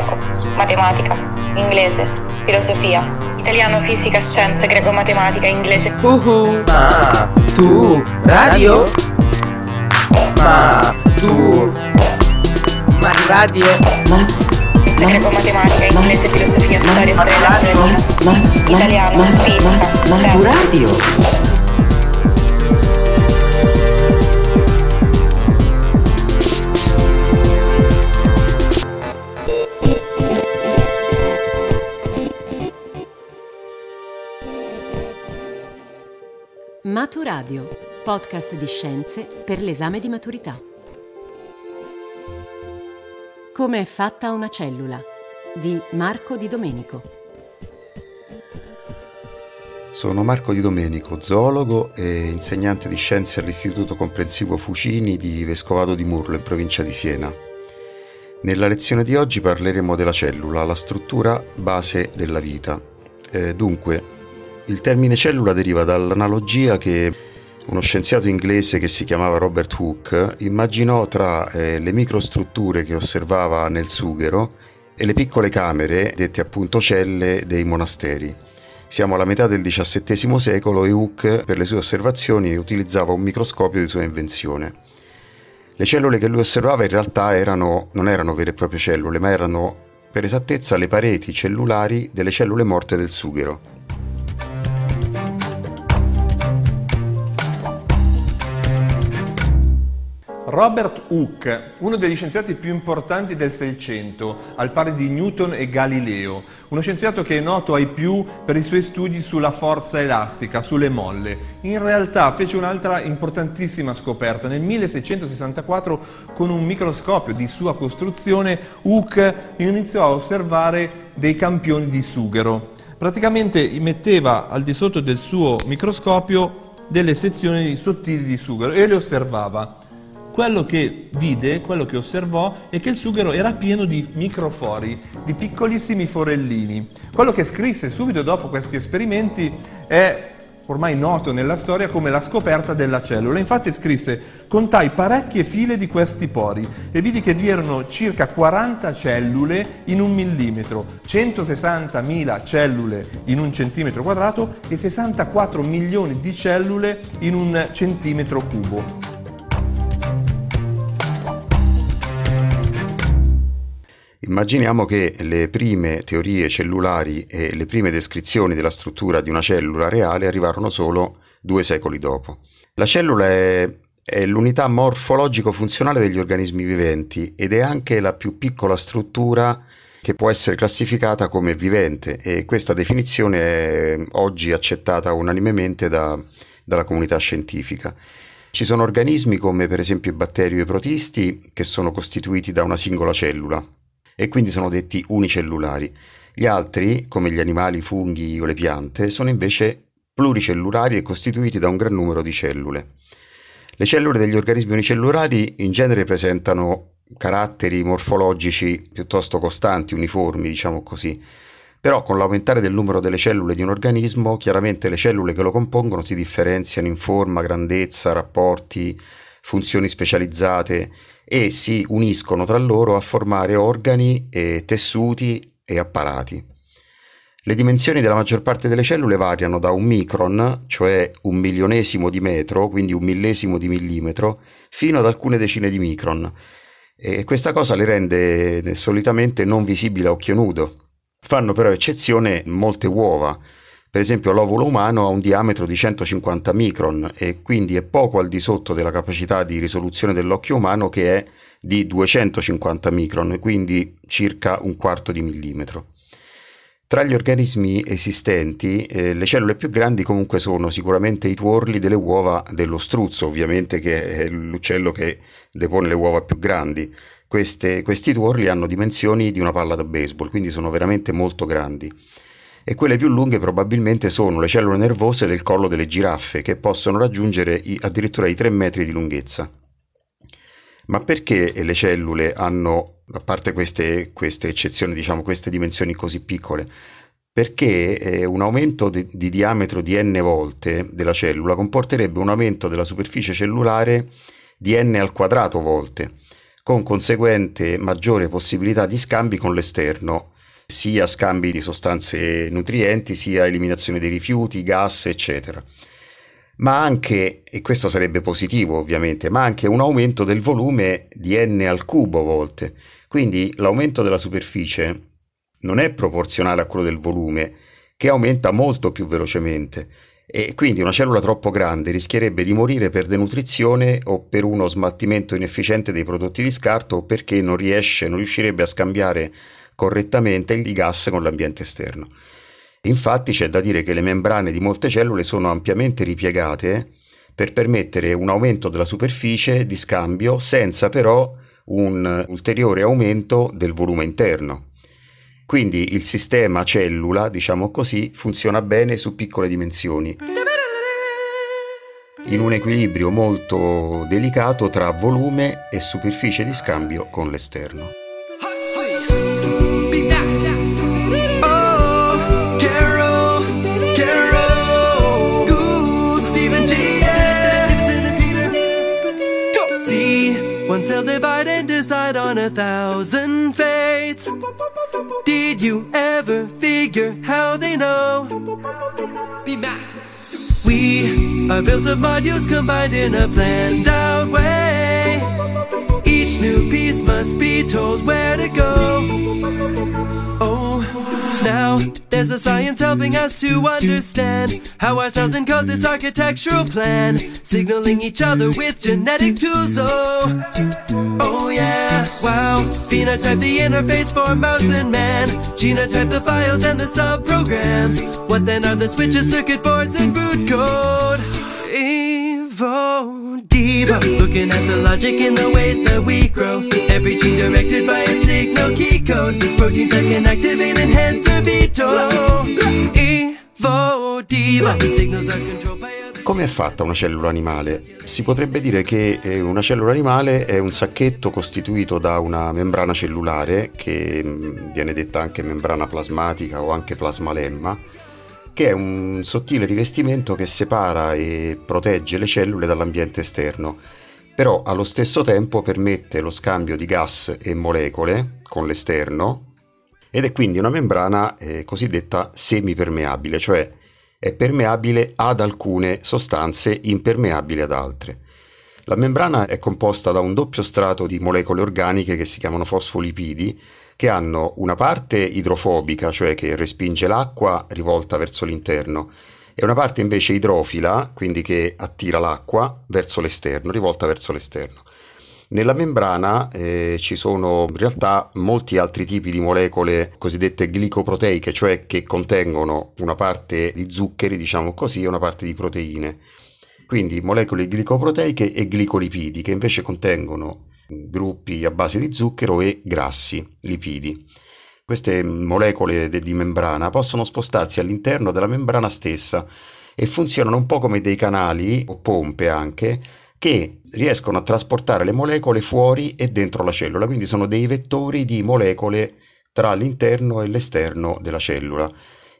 greco, matematica, inglese, filosofia, italiano, fisica, scienze, greco, matematica, inglese. Uhu. Ma tu radio? Ma tu ma radio? Ma Scienze, greco, matematica, inglese, filosofia, storia, storia italiano, fisica, Ma tu scienze. radio? Maturadio, podcast di scienze per l'esame di maturità. Come è fatta una cellula? di Marco Di Domenico. Sono Marco Di Domenico, zoologo e insegnante di scienze all'Istituto Comprensivo Fucini di Vescovado di Murlo in provincia di Siena. Nella lezione di oggi parleremo della cellula, la struttura base della vita. Eh, dunque, il termine cellula deriva dall'analogia che uno scienziato inglese che si chiamava Robert Hooke immaginò tra eh, le microstrutture che osservava nel sughero e le piccole camere, dette appunto celle, dei monasteri. Siamo alla metà del XVII secolo e Hooke per le sue osservazioni utilizzava un microscopio di sua invenzione. Le cellule che lui osservava in realtà erano, non erano vere e proprie cellule, ma erano per esattezza le pareti cellulari delle cellule morte del sughero. Robert Hooke, uno degli scienziati più importanti del Seicento, al pari di Newton e Galileo, uno scienziato che è noto ai più per i suoi studi sulla forza elastica, sulle molle. In realtà fece un'altra importantissima scoperta. Nel 1664, con un microscopio di sua costruzione, Hooke iniziò a osservare dei campioni di sughero. Praticamente metteva al di sotto del suo microscopio delle sezioni sottili di sughero e le osservava quello che vide, quello che osservò, è che il sughero era pieno di microfori, di piccolissimi forellini. Quello che scrisse subito dopo questi esperimenti è ormai noto nella storia come la scoperta della cellula. Infatti scrisse, contai parecchie file di questi pori e vidi che vi erano circa 40 cellule in un millimetro, 160.000 cellule in un centimetro quadrato e 64 milioni di cellule in un centimetro cubo. Immaginiamo che le prime teorie cellulari e le prime descrizioni della struttura di una cellula reale arrivarono solo due secoli dopo. La cellula è, è l'unità morfologico-funzionale degli organismi viventi ed è anche la più piccola struttura che può essere classificata come vivente e questa definizione è oggi accettata unanimemente da, dalla comunità scientifica. Ci sono organismi come per esempio i batteri o i protisti che sono costituiti da una singola cellula, e quindi sono detti unicellulari. Gli altri, come gli animali, i funghi o le piante, sono invece pluricellulari e costituiti da un gran numero di cellule. Le cellule degli organismi unicellulari in genere presentano caratteri morfologici piuttosto costanti, uniformi, diciamo così. Però con l'aumentare del numero delle cellule di un organismo, chiaramente le cellule che lo compongono si differenziano in forma, grandezza, rapporti, funzioni specializzate e si uniscono tra loro a formare organi, e tessuti e apparati. Le dimensioni della maggior parte delle cellule variano da un micron, cioè un milionesimo di metro, quindi un millesimo di millimetro, fino ad alcune decine di micron. E questa cosa le rende solitamente non visibili a occhio nudo. Fanno però eccezione molte uova, per esempio l'ovulo umano ha un diametro di 150 micron e quindi è poco al di sotto della capacità di risoluzione dell'occhio umano che è di 250 micron, quindi circa un quarto di millimetro. Tra gli organismi esistenti, eh, le cellule più grandi comunque sono sicuramente i tuorli delle uova dello struzzo, ovviamente che è l'uccello che depone le uova più grandi. Queste, questi tuorli hanno dimensioni di una palla da baseball, quindi sono veramente molto grandi e quelle più lunghe probabilmente sono le cellule nervose del collo delle giraffe che possono raggiungere i, addirittura i 3 metri di lunghezza. Ma perché le cellule hanno, a parte queste, queste eccezioni, diciamo queste dimensioni così piccole? Perché eh, un aumento di, di diametro di n volte della cellula comporterebbe un aumento della superficie cellulare di n al quadrato volte. con conseguente maggiore possibilità di scambi con l'esterno, sia scambi di sostanze nutrienti, sia eliminazione dei rifiuti, gas, eccetera. Ma anche, e questo sarebbe positivo ovviamente, ma anche un aumento del volume di n al cubo volte. Quindi l'aumento della superficie non è proporzionale a quello del volume, che aumenta molto più velocemente e quindi una cellula troppo grande rischierebbe di morire per denutrizione o per uno smaltimento inefficiente dei prodotti di scarto o perché non riesce, non riuscirebbe a scambiare correttamente i gas con l'ambiente esterno. Infatti c'è da dire che le membrane di molte cellule sono ampiamente ripiegate per permettere un aumento della superficie di scambio senza però un ulteriore aumento del volume interno. Quindi il sistema cellula, diciamo così, funziona bene su piccole dimensioni, in un equilibrio molto delicato tra volume e superficie di scambio con l'esterno. One cell divide and decide on a thousand fates. Did you ever figure how they know? Be back. We are built of modules combined in a planned out way. Each new piece must be told where to go. Now there's a science helping us to understand how our cells encode this architectural plan, signaling each other with genetic tools. Oh, oh yeah, wow. Phenotype the interface for mouse and man, genotype the files and the subprograms. What then are the switches, circuit boards, and boot code? Evo Divo, looking at the logic in the ways that we grow. Every gene directed by a signal key code. Proteins that can activate, enhance, or veto. Evo Divo, the signals are controlled by. Come è fatta una cellula animale? Si potrebbe dire che eh, una cellula animale è un sacchetto costituito da una membrana cellulare, che mh, viene detta anche membrana plasmatica o anche plasmalemma, che è un sottile rivestimento che separa e protegge le cellule dall'ambiente esterno, però allo stesso tempo permette lo scambio di gas e molecole con l'esterno ed è quindi una membrana eh, cosiddetta semipermeabile, cioè è permeabile ad alcune sostanze, impermeabile ad altre. La membrana è composta da un doppio strato di molecole organiche che si chiamano fosfolipidi, che hanno una parte idrofobica, cioè che respinge l'acqua rivolta verso l'interno, e una parte invece idrofila, quindi che attira l'acqua verso l'esterno, rivolta verso l'esterno. Nella membrana eh, ci sono in realtà molti altri tipi di molecole cosiddette glicoproteiche, cioè che contengono una parte di zuccheri, diciamo così, e una parte di proteine. Quindi molecole glicoproteiche e glicolipidi che invece contengono gruppi a base di zucchero e grassi, lipidi. Queste molecole de- di membrana possono spostarsi all'interno della membrana stessa e funzionano un po' come dei canali o pompe anche che riescono a trasportare le molecole fuori e dentro la cellula, quindi sono dei vettori di molecole tra l'interno e l'esterno della cellula.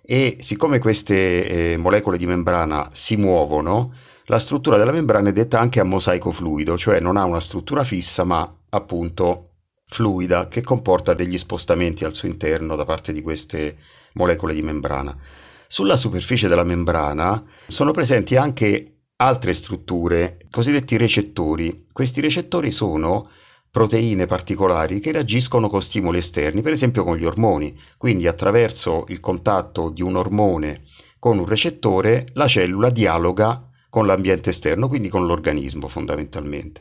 E siccome queste eh, molecole di membrana si muovono, la struttura della membrana è detta anche a mosaico fluido, cioè non ha una struttura fissa ma appunto fluida che comporta degli spostamenti al suo interno da parte di queste molecole di membrana. Sulla superficie della membrana sono presenti anche altre strutture, cosiddetti recettori. Questi recettori sono proteine particolari che reagiscono con stimoli esterni, per esempio con gli ormoni. Quindi attraverso il contatto di un ormone con un recettore la cellula dialoga con l'ambiente esterno, quindi con l'organismo fondamentalmente.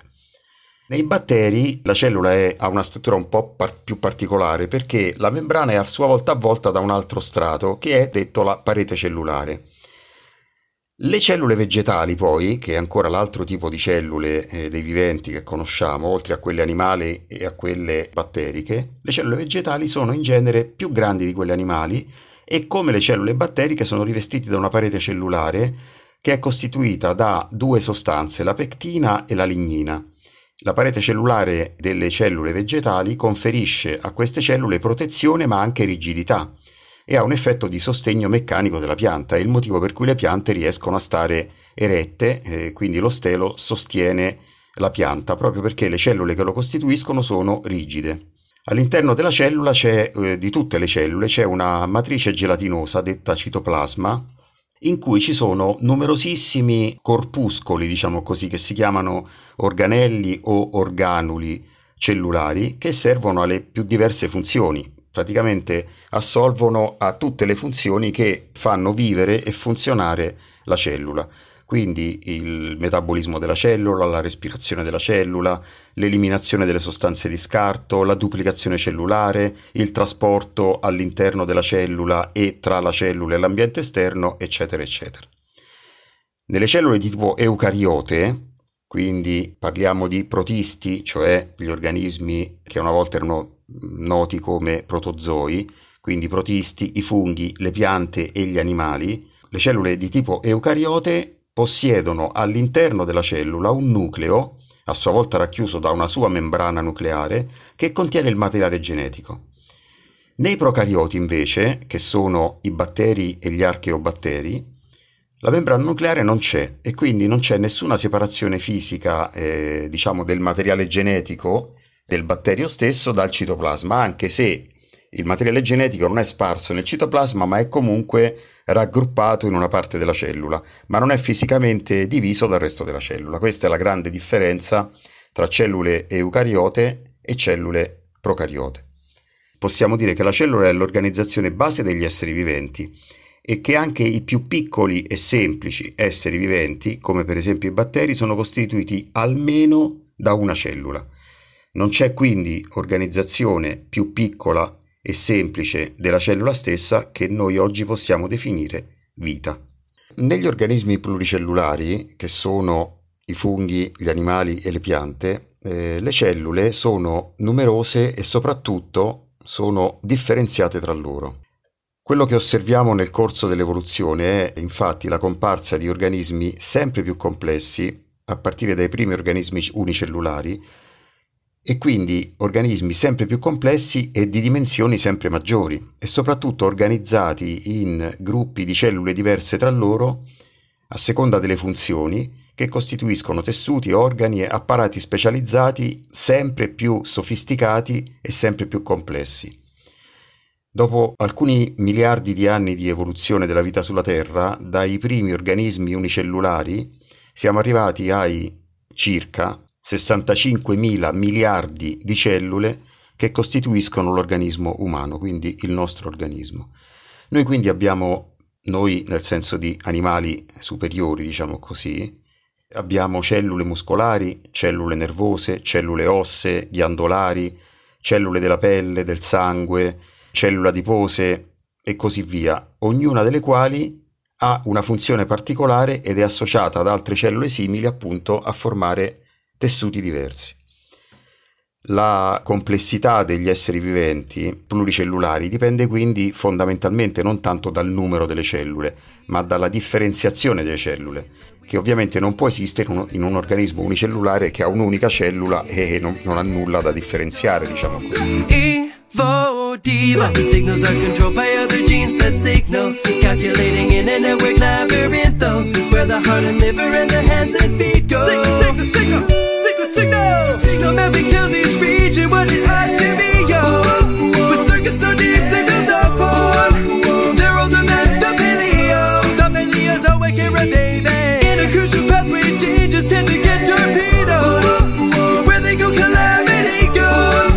Nei batteri la cellula è, ha una struttura un po' par- più particolare perché la membrana è a sua volta avvolta da un altro strato che è detto la parete cellulare. Le cellule vegetali poi, che è ancora l'altro tipo di cellule eh, dei viventi che conosciamo, oltre a quelle animali e a quelle batteriche, le cellule vegetali sono in genere più grandi di quelle animali e come le cellule batteriche sono rivestite da una parete cellulare che è costituita da due sostanze, la pectina e la lignina. La parete cellulare delle cellule vegetali conferisce a queste cellule protezione ma anche rigidità e ha un effetto di sostegno meccanico della pianta, è il motivo per cui le piante riescono a stare erette, eh, quindi lo stelo sostiene la pianta, proprio perché le cellule che lo costituiscono sono rigide. All'interno della cellula c'è, eh, di tutte le cellule, c'è una matrice gelatinosa detta citoplasma, in cui ci sono numerosissimi corpuscoli, diciamo così, che si chiamano organelli o organuli cellulari, che servono alle più diverse funzioni. Praticamente assolvono a tutte le funzioni che fanno vivere e funzionare la cellula quindi il metabolismo della cellula, la respirazione della cellula, l'eliminazione delle sostanze di scarto, la duplicazione cellulare, il trasporto all'interno della cellula e tra la cellula e l'ambiente esterno, eccetera, eccetera. Nelle cellule di tipo eucariote, quindi parliamo di protisti, cioè gli organismi che una volta erano noti come protozoi, quindi protisti, i funghi, le piante e gli animali, le cellule di tipo eucariote possiedono all'interno della cellula un nucleo, a sua volta racchiuso da una sua membrana nucleare, che contiene il materiale genetico. Nei procarioti invece, che sono i batteri e gli archeobatteri, la membrana nucleare non c'è e quindi non c'è nessuna separazione fisica, eh, diciamo, del materiale genetico del batterio stesso dal citoplasma, anche se il materiale genetico non è sparso nel citoplasma, ma è comunque raggruppato in una parte della cellula, ma non è fisicamente diviso dal resto della cellula. Questa è la grande differenza tra cellule eucariote e cellule procariote. Possiamo dire che la cellula è l'organizzazione base degli esseri viventi e che anche i più piccoli e semplici esseri viventi, come per esempio i batteri, sono costituiti almeno da una cellula. Non c'è quindi organizzazione più piccola e semplice della cellula stessa che noi oggi possiamo definire vita. Negli organismi pluricellulari, che sono i funghi, gli animali e le piante, eh, le cellule sono numerose e soprattutto sono differenziate tra loro. Quello che osserviamo nel corso dell'evoluzione è infatti la comparsa di organismi sempre più complessi, a partire dai primi organismi unicellulari, e quindi organismi sempre più complessi e di dimensioni sempre maggiori e soprattutto organizzati in gruppi di cellule diverse tra loro a seconda delle funzioni che costituiscono tessuti, organi e apparati specializzati sempre più sofisticati e sempre più complessi. Dopo alcuni miliardi di anni di evoluzione della vita sulla Terra, dai primi organismi unicellulari siamo arrivati ai circa 65 mila miliardi di cellule che costituiscono l'organismo umano, quindi il nostro organismo. Noi quindi abbiamo, noi nel senso di animali superiori, diciamo così, abbiamo cellule muscolari, cellule nervose, cellule ossee, ghiandolari, cellule della pelle, del sangue, cellule adipose e così via, ognuna delle quali ha una funzione particolare ed è associata ad altre cellule simili appunto a formare tessuti diversi. La complessità degli esseri viventi pluricellulari dipende quindi fondamentalmente non tanto dal numero delle cellule, ma dalla differenziazione delle cellule, che ovviamente non può esistere in un, organismo unicellulare che ha un'unica cellula e non, non ha nulla da differenziare, diciamo così. diva. The signals are controlled by other genes that signal. Calculating in a network labyrinth, though, where the heart and liver and the hands go. Signal, signal, signal signal. Signal mapping tells each region what it ought to be, yo. With circuits so deeply built up on, they're older than the paleo. The Paleozoic era, baby. In a crucial pathway, changes tend to get torpedoed. Where they go, calamity goes.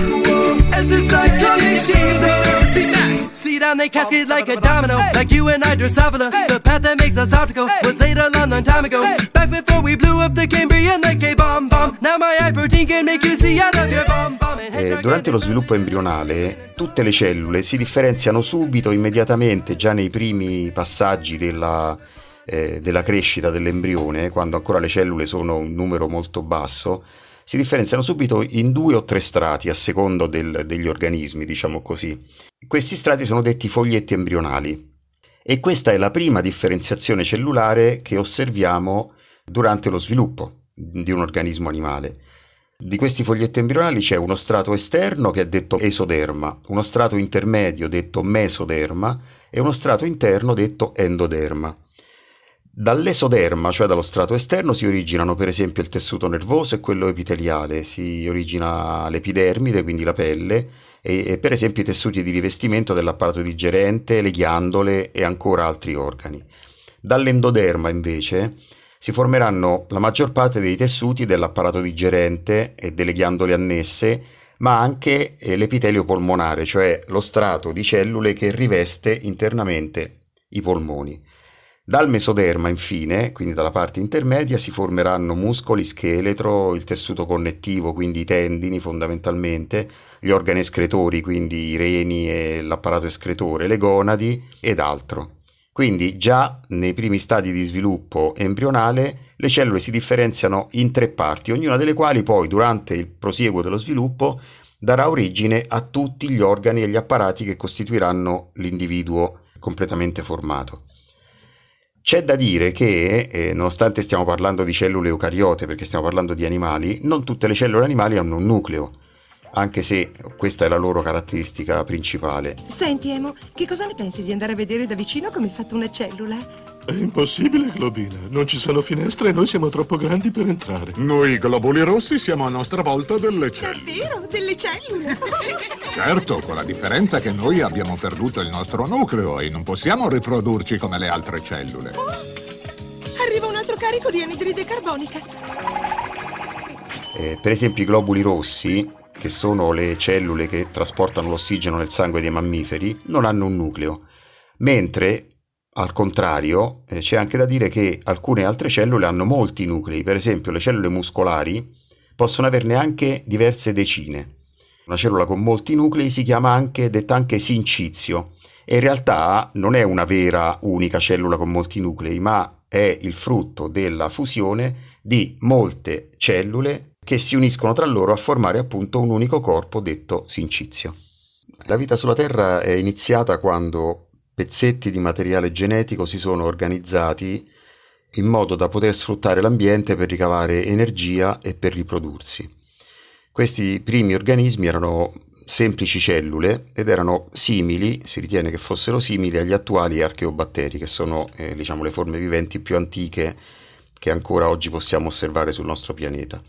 As the cyclonic knows. See down, they cascade like a domino, like you and I, Drosophila. The path that makes us optical was laid a long, long time ago. Eh, durante lo sviluppo embrionale tutte le cellule si differenziano subito, immediatamente, già nei primi passaggi della, eh, della crescita dell'embrione, quando ancora le cellule sono un numero molto basso, si differenziano subito in due o tre strati a secondo del, degli organismi, diciamo così. Questi strati sono detti foglietti embrionali. E questa è la prima differenziazione cellulare che osserviamo durante lo sviluppo di un organismo animale. Di questi foglietti embrionali c'è uno strato esterno che è detto esoderma, uno strato intermedio detto mesoderma e uno strato interno detto endoderma. Dall'esoderma, cioè dallo strato esterno, si originano per esempio il tessuto nervoso e quello epiteliale, si origina l'epidermide, quindi la pelle, e, e per esempio i tessuti di rivestimento dell'apparato digerente, le ghiandole e ancora altri organi. Dall'endoderma invece si formeranno la maggior parte dei tessuti dell'apparato digerente e delle ghiandole annesse, ma anche eh, l'epitelio polmonare, cioè lo strato di cellule che riveste internamente i polmoni. Dal mesoderma, infine, quindi dalla parte intermedia, si formeranno muscoli, scheletro, il tessuto connettivo, quindi i tendini fondamentalmente, gli organi escretori, quindi i reni e l'apparato escretore, le gonadi ed altro. Quindi già nei primi stadi di sviluppo embrionale le cellule si differenziano in tre parti, ognuna delle quali poi durante il prosieguo dello sviluppo darà origine a tutti gli organi e gli apparati che costituiranno l'individuo completamente formato. C'è da dire che, eh, nonostante stiamo parlando di cellule eucariote, perché stiamo parlando di animali, non tutte le cellule animali hanno un nucleo, anche se questa è la loro caratteristica principale. Senti, Emo, che cosa ne pensi di andare a vedere da vicino come è fatta una cellula? È impossibile, Globina. Non ci sono finestre e noi siamo troppo grandi per entrare. Noi globuli rossi siamo a nostra volta delle cellule. Davvero? Delle cellule? Certo, con la differenza che noi abbiamo perduto il nostro nucleo e non possiamo riprodurci come le altre cellule. Oh, arriva un altro carico di anidride carbonica. Eh, per esempio i globuli rossi, che sono le cellule che trasportano l'ossigeno nel sangue dei mammiferi, non hanno un nucleo, mentre al contrario, eh, c'è anche da dire che alcune altre cellule hanno molti nuclei, per esempio le cellule muscolari possono averne anche diverse decine. Una cellula con molti nuclei si chiama anche, detta anche sincizio, e in realtà non è una vera unica cellula con molti nuclei, ma è il frutto della fusione di molte cellule che si uniscono tra loro a formare appunto un unico corpo detto sincizio. La vita sulla Terra è iniziata quando pezzetti di materiale genetico si sono organizzati in modo da poter sfruttare l'ambiente per ricavare energia e per riprodursi. Questi primi organismi erano semplici cellule ed erano simili, si ritiene che fossero simili agli attuali archeobatteri, che sono eh, diciamo, le forme viventi più antiche che ancora oggi possiamo osservare sul nostro pianeta.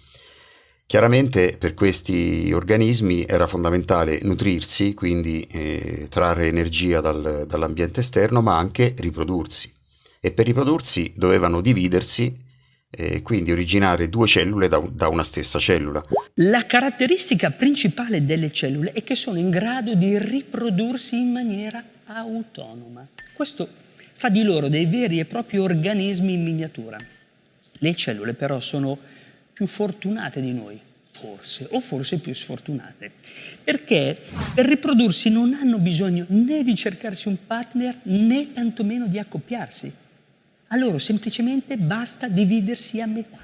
Chiaramente per questi organismi era fondamentale nutrirsi, quindi eh, trarre energia dal, dall'ambiente esterno, ma anche riprodursi. E per riprodursi dovevano dividersi e eh, quindi originare due cellule da, da, una stessa cellula. La caratteristica principale delle cellule è che sono in grado di riprodursi in maniera autonoma. Questo fa di loro dei veri e propri organismi in miniatura. Le cellule però sono più fortunate di noi, forse, o forse più sfortunate, perché per riprodursi non hanno bisogno né di cercarsi un partner né tantomeno di accoppiarsi. A loro semplicemente basta dividersi a metà.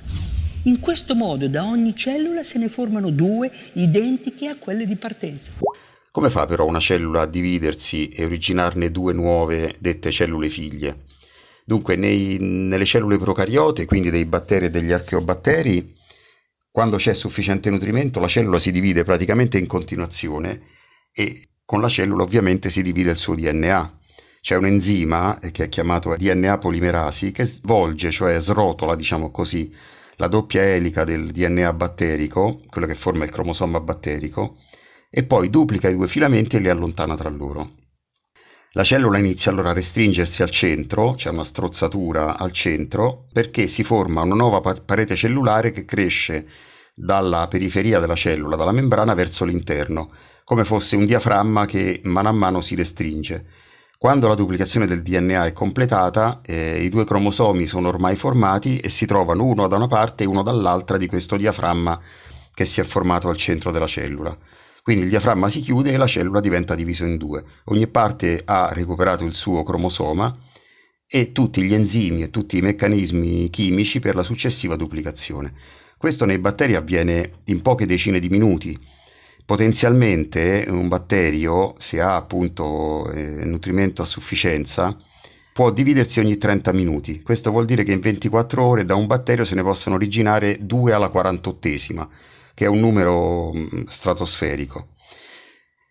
In questo modo da ogni cellula se ne formano due identiche a quelle di partenza. Come fa però una cellula a dividersi e originarne due nuove dette cellule figlie? Dunque, nei, nelle cellule procariote, quindi dei batteri e degli archeobatteri, quando c'è sufficiente nutrimento la cellula si divide praticamente in continuazione e con la cellula ovviamente si divide il suo DNA. C'è un enzima che è chiamato DNA polimerasi che svolge, cioè srotola, diciamo così, la doppia elica del DNA batterico, quello che forma il cromosoma batterico, e poi duplica i due filamenti e li allontana tra loro. La cellula inizia allora a restringersi al centro, c'è una strozzatura al centro, perché si forma una nuova parete cellulare che cresce dalla periferia della cellula, dalla membrana verso l'interno, come fosse un diaframma che mano a mano si restringe. Quando la duplicazione del DNA è completata, eh, i due cromosomi sono ormai formati e si trovano uno da una parte e uno dall'altra di questo diaframma che si è formato al centro della cellula. Quindi il diaframma si chiude e la cellula diventa divisa in due. Ogni parte ha recuperato il suo cromosoma e tutti gli enzimi e tutti i meccanismi chimici per la successiva duplicazione. Questo nei batteri avviene in poche decine di minuti. Potenzialmente un batterio, se ha appunto eh, nutrimento a sufficienza, può dividersi ogni 30 minuti. Questo vuol dire che in 24 ore da un batterio se ne possono originare 2 alla 48esima che è un numero mm, stratosferico.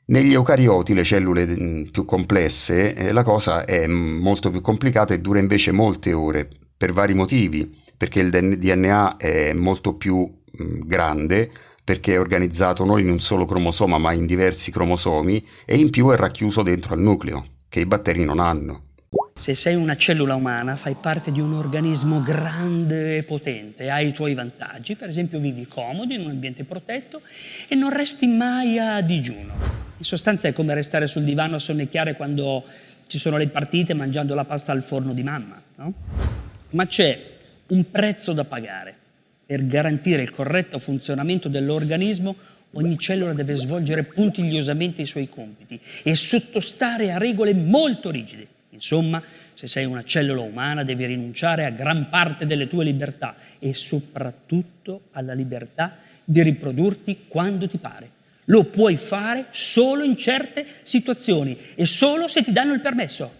Negli eucarioti, le cellule mm, più complesse, eh, la cosa è molto più complicata e dura invece molte ore. per vari motivi, perché il DNA è molto più grande, perché è organizzato non in un solo cromosoma ma in diversi cromosomi e in più è racchiuso dentro al nucleo, che i batteri non hanno. Se sei una cellula umana, fai parte di un organismo grande e potente, hai i tuoi vantaggi, per esempio vivi comodo in un ambiente protetto e non resti mai a digiuno. In sostanza è come restare sul divano a sonnecchiare quando ci sono le partite mangiando la pasta al forno di mamma, no? Ma c'è un prezzo da pagare. Per garantire il corretto funzionamento dell'organismo ogni cellula deve svolgere puntigliosamente i suoi compiti e sottostare a regole molto rigide. Insomma, se sei una cellula umana devi rinunciare a gran parte delle tue libertà e soprattutto alla libertà di riprodurti quando ti pare. Lo puoi fare solo in certe situazioni e solo se ti danno il permesso.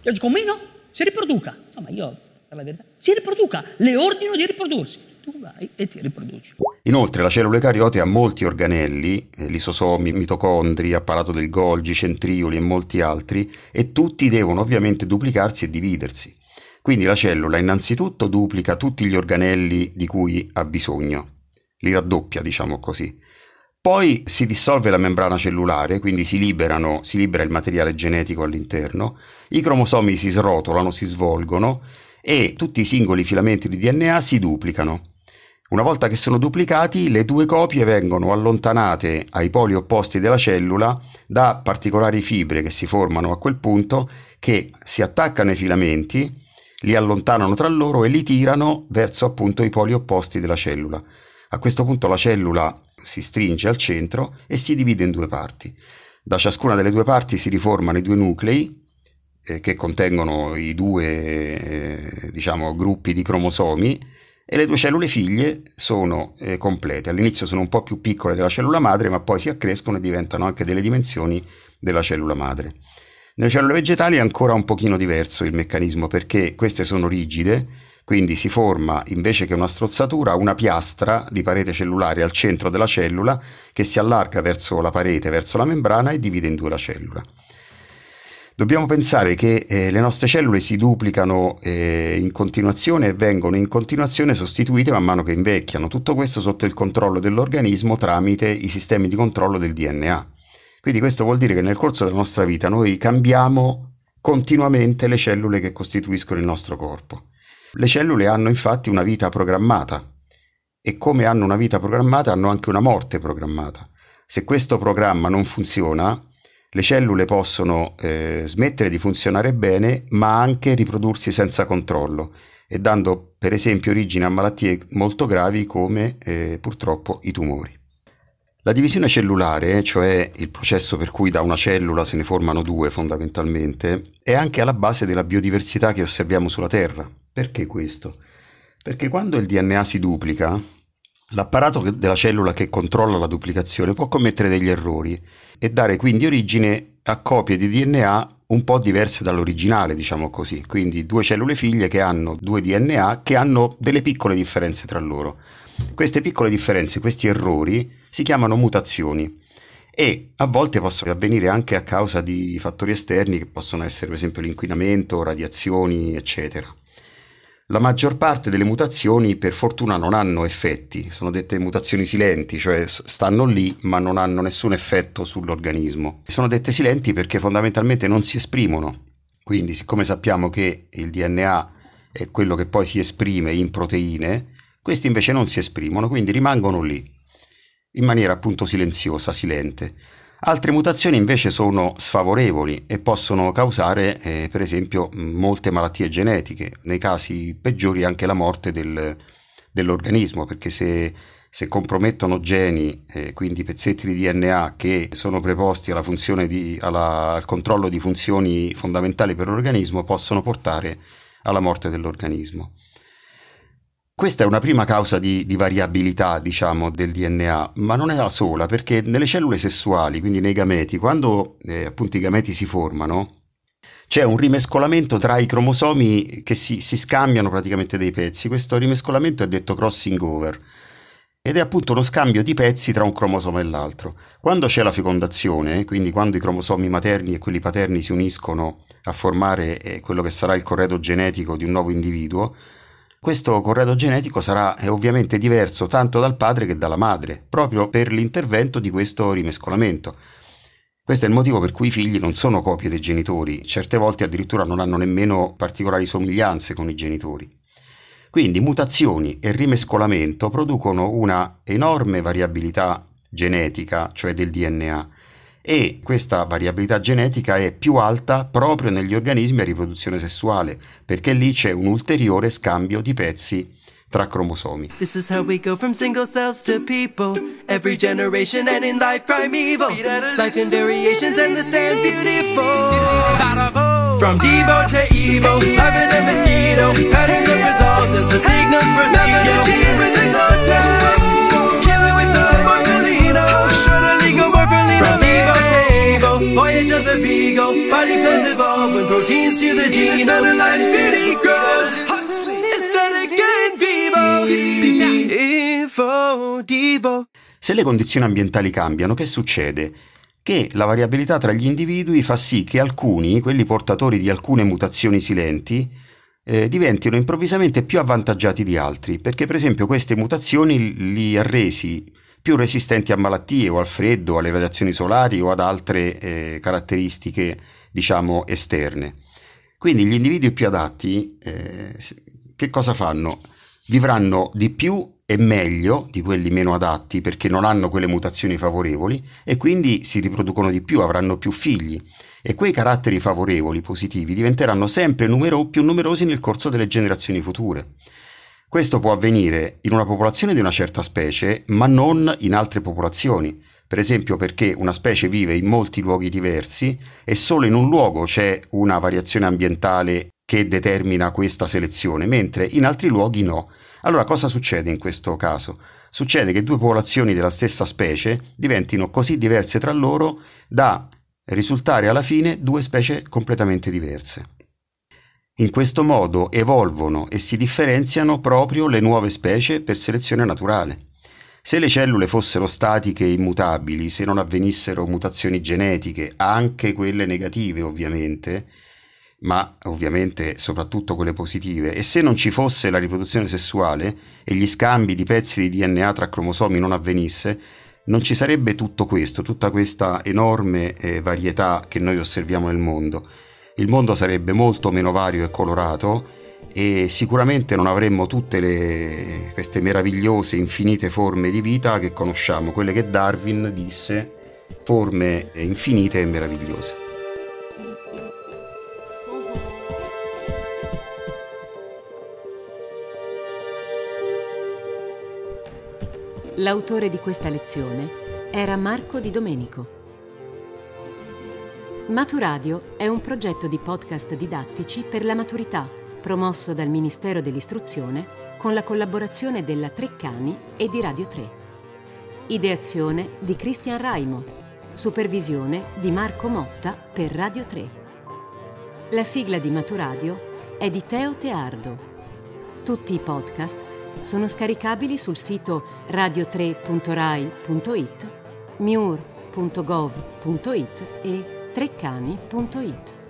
George Comino si riproduca. No, ma io, per la verità, si riproduca, le ordino di riprodursi. Tu vai e ti riproduci. Inoltre la cellula eucariote ha molti organelli, eh, lisosomi, mitocondri, apparato del Golgi, centrioli e molti altri, e tutti devono ovviamente duplicarsi e dividersi. Quindi la cellula innanzitutto duplica tutti gli organelli di cui ha bisogno, li raddoppia, diciamo così. Poi si dissolve la membrana cellulare, quindi si, liberano, si libera il materiale genetico all'interno, i cromosomi si srotolano, si svolgono e tutti i singoli filamenti di DNA si duplicano. Una volta che sono duplicati, le due copie vengono allontanate ai poli opposti della cellula da particolari fibre che si formano a quel punto, che si attaccano ai filamenti, li allontanano tra loro e li tirano verso appunto i poli opposti della cellula. A questo punto la cellula si stringe al centro e si divide in due parti. Da ciascuna delle due parti si riformano i due nuclei eh, che contengono i due eh, diciamo, gruppi di cromosomi e le due cellule figlie sono eh, complete. All'inizio sono un po' più piccole della cellula madre, ma poi si accrescono e diventano anche delle dimensioni della cellula madre. Nelle cellule vegetali è ancora un pochino diverso il meccanismo perché queste sono rigide, quindi si forma invece che una strozzatura una piastra di parete cellulare al centro della cellula che si allarga verso la parete, verso la membrana e divide in due la cellula. Dobbiamo pensare che eh, le nostre cellule si duplicano eh, in continuazione e vengono in continuazione sostituite man mano che invecchiano, tutto questo sotto il controllo dell'organismo tramite i sistemi di controllo del DNA. Quindi questo vuol dire che nel corso della nostra vita noi cambiamo continuamente le cellule che costituiscono il nostro corpo. Le cellule hanno infatti una vita programmata e come hanno una vita programmata hanno anche una morte programmata. Se questo programma non funziona, le cellule possono eh, smettere di funzionare bene, ma anche riprodursi senza controllo e dando per esempio origine a malattie molto gravi come eh, purtroppo i tumori. La divisione cellulare, cioè il processo per cui da una cellula se ne formano due fondamentalmente, è anche alla base della biodiversità che osserviamo sulla Terra. Perché questo? Perché quando il DNA si duplica, l'apparato della cellula che controlla la duplicazione può commettere degli errori e dare quindi origine a copie di DNA un po' diverse dall'originale, diciamo così. Quindi due cellule figlie che hanno due DNA che hanno delle piccole differenze tra loro. Queste piccole differenze, questi errori, si chiamano mutazioni e a volte possono avvenire anche a causa di fattori esterni che possono essere per esempio l'inquinamento, radiazioni, eccetera. La maggior parte delle mutazioni per fortuna non hanno effetti, sono dette mutazioni silenti, cioè stanno lì ma non hanno nessun effetto sull'organismo. Sono dette silenti perché fondamentalmente non si esprimono. Quindi siccome sappiamo che il DNA è quello che poi si esprime in proteine, questi invece non si esprimono, quindi rimangono lì, in maniera appunto silenziosa, silente. Altre mutazioni invece sono sfavorevoli e possono causare eh, per esempio molte malattie genetiche, nei casi peggiori anche la morte del, dell'organismo, perché se, se compromettono geni, eh, quindi pezzetti di DNA che sono preposti alla di, alla, al controllo di funzioni fondamentali per l'organismo, possono portare alla morte dell'organismo. Questa è una prima causa di, di, variabilità, diciamo, del DNA, ma non è la sola, perché nelle cellule sessuali, quindi nei gameti, quando eh, appunto i gameti si formano, c'è un rimescolamento tra i cromosomi che si, si, scambiano praticamente dei pezzi. Questo rimescolamento è detto crossing over. ed è appunto uno scambio di pezzi tra un cromosoma e l'altro. Quando c'è la fecondazione, quindi quando i cromosomi materni e quelli paterni si uniscono a formare eh, quello che sarà il corredo genetico di un nuovo individuo, questo corredo genetico sarà eh, ovviamente diverso tanto dal padre che dalla madre, proprio per l'intervento di questo rimescolamento. Questo è il motivo per cui i figli non sono copie dei genitori, certe volte addirittura non hanno nemmeno particolari somiglianze con i genitori. Quindi mutazioni e rimescolamento producono una enorme variabilità genetica, cioè del DNA, e questa variabilità genetica è più alta proprio negli organismi a riproduzione sessuale, perché lì c'è un ulteriore scambio di pezzi tra cromosomi. This is how we go from single cells to people. Every generation and in life primeval. Life in variations and beautiful. From Devo to Evo, larvae to mosquito, patterns of resolve as the signals the gene with the glow tag, to the gene. And life's beauty grows. Aesthetic and vivo. Devo, Devo. Se le condizioni ambientali cambiano, che succede? che la variabilità tra gli individui fa sì che alcuni, quelli portatori di alcune mutazioni silenti, eh, diventino improvvisamente più avvantaggiati di altri, perché per esempio queste mutazioni li ha resi più resistenti a malattie o al freddo, alle radiazioni solari o ad altre eh, caratteristiche, diciamo, esterne. Quindi gli individui più adatti eh, che cosa fanno? Vivranno di più e meglio di quelli meno adatti perché non hanno quelle mutazioni favorevoli e quindi si riproducono di più, avranno più figli e quei caratteri favorevoli, positivi, diventeranno sempre numero- più numerosi nel corso delle generazioni future. Questo può avvenire in una popolazione di una certa specie, ma non in altre popolazioni. Per esempio perché una specie vive in molti luoghi diversi e solo in un luogo c'è una variazione ambientale che determina questa selezione, mentre in altri luoghi no. Allora cosa succede in questo caso? Succede che due popolazioni della stessa specie diventino così diverse tra loro da risultare alla fine due specie completamente diverse. In questo modo evolvono e si differenziano proprio le nuove specie per selezione naturale. Se le cellule fossero statiche e immutabili, se non avvenissero mutazioni genetiche, anche quelle negative ovviamente, ma ovviamente soprattutto quelle positive, e se non ci fosse la riproduzione sessuale e gli scambi di pezzi di DNA tra cromosomi non avvenisse, non ci sarebbe tutto questo, tutta questa enorme eh, varietà che noi osserviamo nel mondo. Il mondo sarebbe molto meno vario e colorato e sicuramente non avremmo tutte le, queste meravigliose, infinite forme di vita che conosciamo, quelle che Darwin disse forme infinite e meravigliose. L'autore di questa lezione era Marco Di Domenico. Maturadio è un progetto di podcast didattici per la maturità promosso dal Ministero dell'Istruzione con la collaborazione della Treccani e di Radio 3. Ideazione di Cristian Raimo. Supervisione di Marco Motta per Radio 3. La sigla di Maturadio è di Teo Teardo. Tutti i podcast sono scaricabili sul sito radio3.rai.it, miur.gov.it e treccani.it.